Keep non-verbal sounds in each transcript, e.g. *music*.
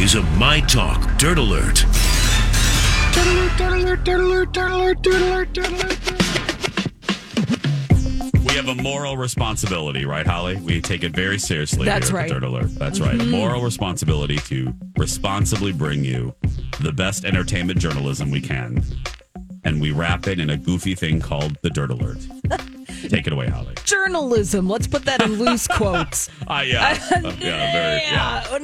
This is a My Talk Dirt Alert. We have a moral responsibility, right, Holly? We take it very seriously. That's here at right. the Dirt Alert. That's right. A moral responsibility to responsibly bring you the best entertainment journalism we can. And we wrap it in a goofy thing called the Dirt Alert. *laughs* take it away, Holly. Journalism. Let's put that in loose *laughs* quotes. Ah, yeah. Uh, *laughs* yeah, very, yeah, yeah, yeah.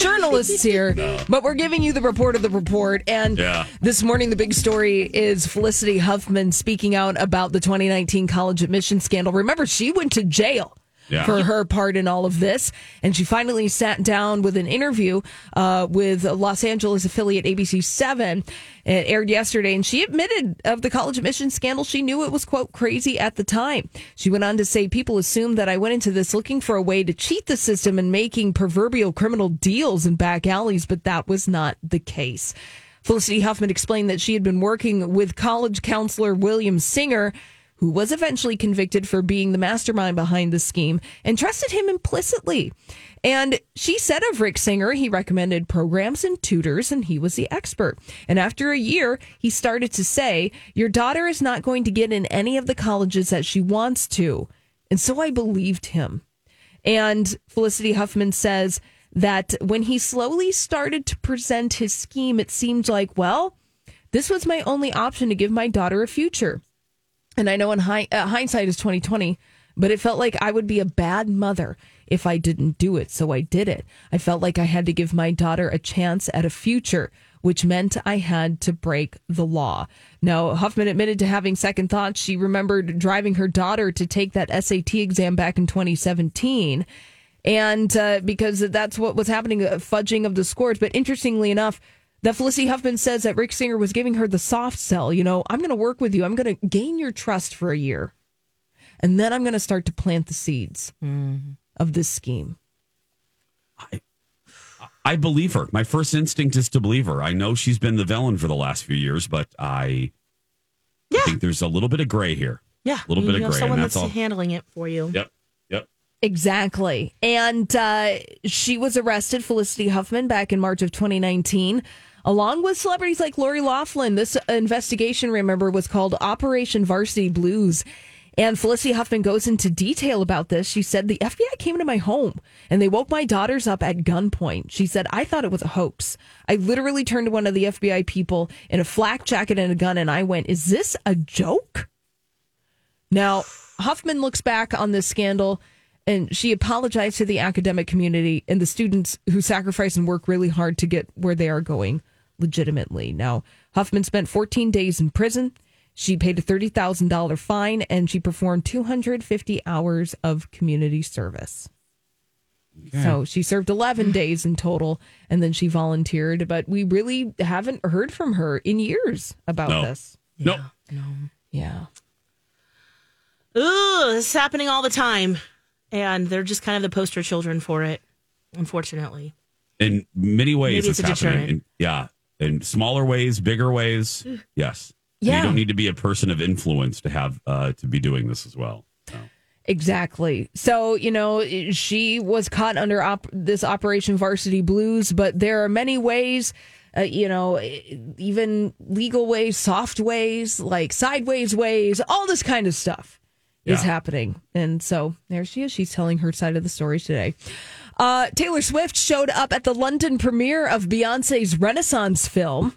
We're, we're not journalists here, *laughs* but we're giving you the report of the report. And Yeah. this morning, the big story is Felicity Huffman speaking out about the 2019 college admission scandal. Remember, she went to jail. Yeah. For her part in all of this. And she finally sat down with an interview uh, with Los Angeles affiliate ABC 7. It aired yesterday, and she admitted of the college admission scandal. She knew it was, quote, crazy at the time. She went on to say, People assumed that I went into this looking for a way to cheat the system and making proverbial criminal deals in back alleys, but that was not the case. Felicity Huffman explained that she had been working with college counselor William Singer, who was eventually convicted for being the mastermind behind the scheme, and trusted him implicitly. And she said of Rick Singer, he recommended programs and tutors, and he was the expert. And after a year, he started to say, Your daughter is not going to get in any of the colleges that she wants to. And so I believed him. And Felicity Huffman says that when he slowly started to present his scheme, it seemed like, well, this was my only option to give my daughter a future. And I know in hi- uh, hindsight is 2020, but it felt like I would be a bad mother if I didn't do it. So I did it. I felt like I had to give my daughter a chance at a future, which meant I had to break the law. Now, Huffman admitted to having second thoughts. She remembered driving her daughter to take that SAT exam back in 2017. And uh, because that's what was happening, a fudging of the scores. But interestingly enough, that Felicity Huffman says that Rick Singer was giving her the soft sell. You know, I'm going to work with you. I'm going to gain your trust for a year. And then I'm going to start to plant the seeds mm-hmm. of this scheme. I believe her. My first instinct is to believe her. I know she's been the villain for the last few years, but I Yeah. think there's a little bit of gray here. Yeah, A little you bit of gray, Someone and that's that's all. handling it for you. Yep. Exactly. And uh, she was arrested, Felicity Huffman, back in March of 2019, along with celebrities like Lori Laughlin. This investigation, remember, was called Operation Varsity Blues. And Felicity Huffman goes into detail about this. She said, The FBI came into my home and they woke my daughters up at gunpoint. She said, I thought it was a hoax. I literally turned to one of the FBI people in a flak jacket and a gun and I went, Is this a joke? Now, Huffman looks back on this scandal and she apologized to the academic community and the students who sacrifice and work really hard to get where they are going legitimately. Now, Huffman spent 14 days in prison. She paid a $30,000 fine and she performed 250 hours of community service. So she served 11 days in total and then she volunteered, but we really haven't heard from her in years about No. this. Nope. No. Yeah. Ooh, this is happening all the time. And they're just kind of the poster children for it, unfortunately. In many ways, Maybe it's, it's a happening. In, yeah. In smaller ways, bigger ways. *sighs* Yes. Yeah. You don't need to be a person of influence to have uh, to be doing this as well. So. Exactly. So, you know, she was caught under op- this Operation Varsity Blues, but there are many ways, uh, you know, even legal ways, soft ways, like sideways ways, all this kind of stuff is happening. And so there she is. She's telling her side of the story today. Uh, Taylor Swift showed up at the London premiere of Beyonce's Renaissance film.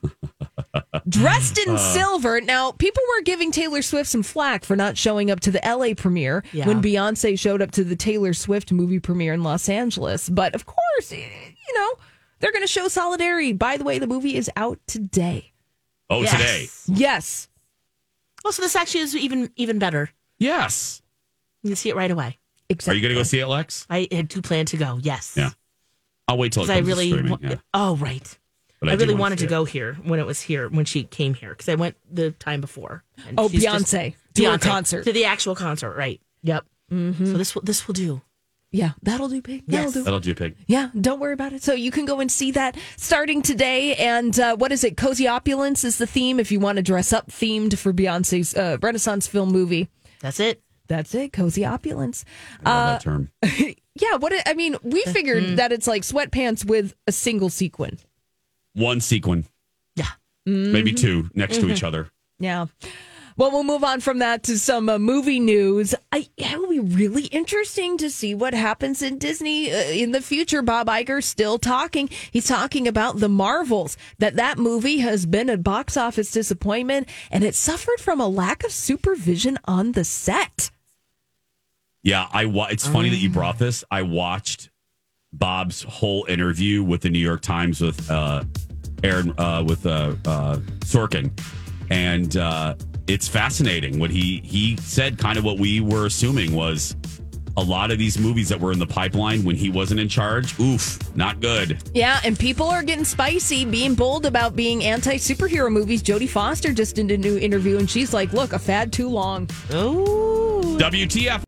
*laughs* dressed in silver. Now, people were giving Taylor Swift some flack for not showing up to the LA premiere Yeah. when Beyonce showed up to the Taylor Swift movie premiere in Los Angeles. But of course, you know, they're going to show solidarity. By the way, the movie is out today. Oh, Yes. today. Yes. Oh, so this actually is even even better. Yes. You see it right away. Exactly. Are you going to go see it, Lex? I do plan to go. Yes. Yeah. I'll wait till it 'Cause comes I really, to streaming. wa- yeah. oh right. But I, do really wanna wanted to it. go here when it was here when she came here because I went the time before. and Oh, she's just- Beyonce to Beyonce, concert. to the actual concert, right? Yep. Mm-hmm. So this will this will do. Yeah, that'll do, big. That'll Yes. do. That'll do, pig. Yeah, don't worry about it. So you can go and see that starting today. And uh, what is it? Cozy opulence is the theme. If you want to dress up themed for Beyonce's uh, Renaissance film movie, That's it. that's it. Cozy opulence. I love Uh, that term. *laughs* Yeah. What it, I mean, we *laughs* hmm. figured that it's like sweatpants with a single sequin. One sequin, Yeah. maybe mm-hmm. two next to each mm-hmm. other. Yeah. Well, we'll move on from that to some uh, movie news. I, it will be really interesting to see what happens in Disney uh, in the future. Bob Iger still talking. He's talking about the Marvels. That that movie has been a box office disappointment, and it suffered from a lack of supervision on the set. Yeah, I. Wa- it's funny that you brought this. I watched Bob's whole interview with the New York Times with uh, Aaron uh, with uh, uh, Sorkin, and uh, it's fascinating what he he said. Kind of what we were assuming was a lot of these movies that were in the pipeline when he wasn't in charge. Oof, not good. Yeah, and people are getting spicy, being bold about being anti superhero movies. Jodie Foster just did a new interview, and she's like, "Look, a fad too long." Oh. WTF?